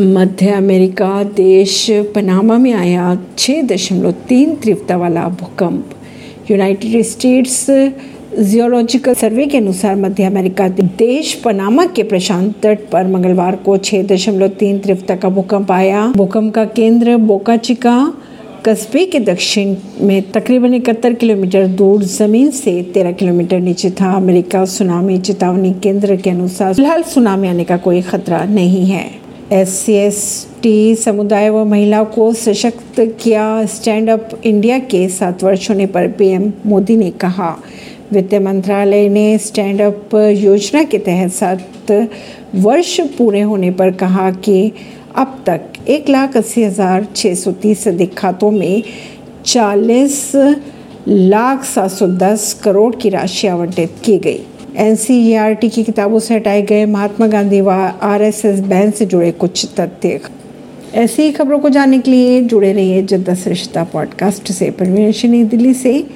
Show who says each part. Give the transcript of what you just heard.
Speaker 1: मध्य America देश Panama में आया छः दशमलव तीन तीव्रता वाला भूकंप। यूनाइटेड स्टेट्स जियोलॉजिकल सर्वे के अनुसार मध्य अमेरिका देश पनामा के प्रशांत तट पर मंगलवार को छः दशमलव तीन तीव्रता का भूकंप आया। भूकंप का केंद्र बोकाचिका, कस्बे के दक्षिण में तकरीबन इकहत्तर किलोमीटर दूर ज़मीन से तेरह किलोमीटर नीचे था। अमेरिका सुनामी चेतावनी केंद्र के अनुसार फ़िलहाल सुनामी आने का कोई खतरा नहीं है। एस सी एस टी समुदाय व महिलाओं को सशक्त किया स्टैंड अप इंडिया के सात वर्ष होने पर पीएम मोदी ने कहा। वित्त मंत्रालय ने स्टैंड अप योजना के तहत सात वर्ष पूरे होने पर कहा कि अब तक एक लाख अस्सी हज़ार छः सौ तीस अधिक खातों में चालीस लाख सात सौ दस करोड़ की राशि आवंटित की गई। एन की किताबों से हटाए गए महात्मा गांधी व आरएसएस बैन से जुड़े कुछ तथ्य। ऐसी ही खबरों को जानने के लिए जुड़े रहिए जद्दा सरिश्ता पॉडकास्ट से। परवीन दिल्ली से।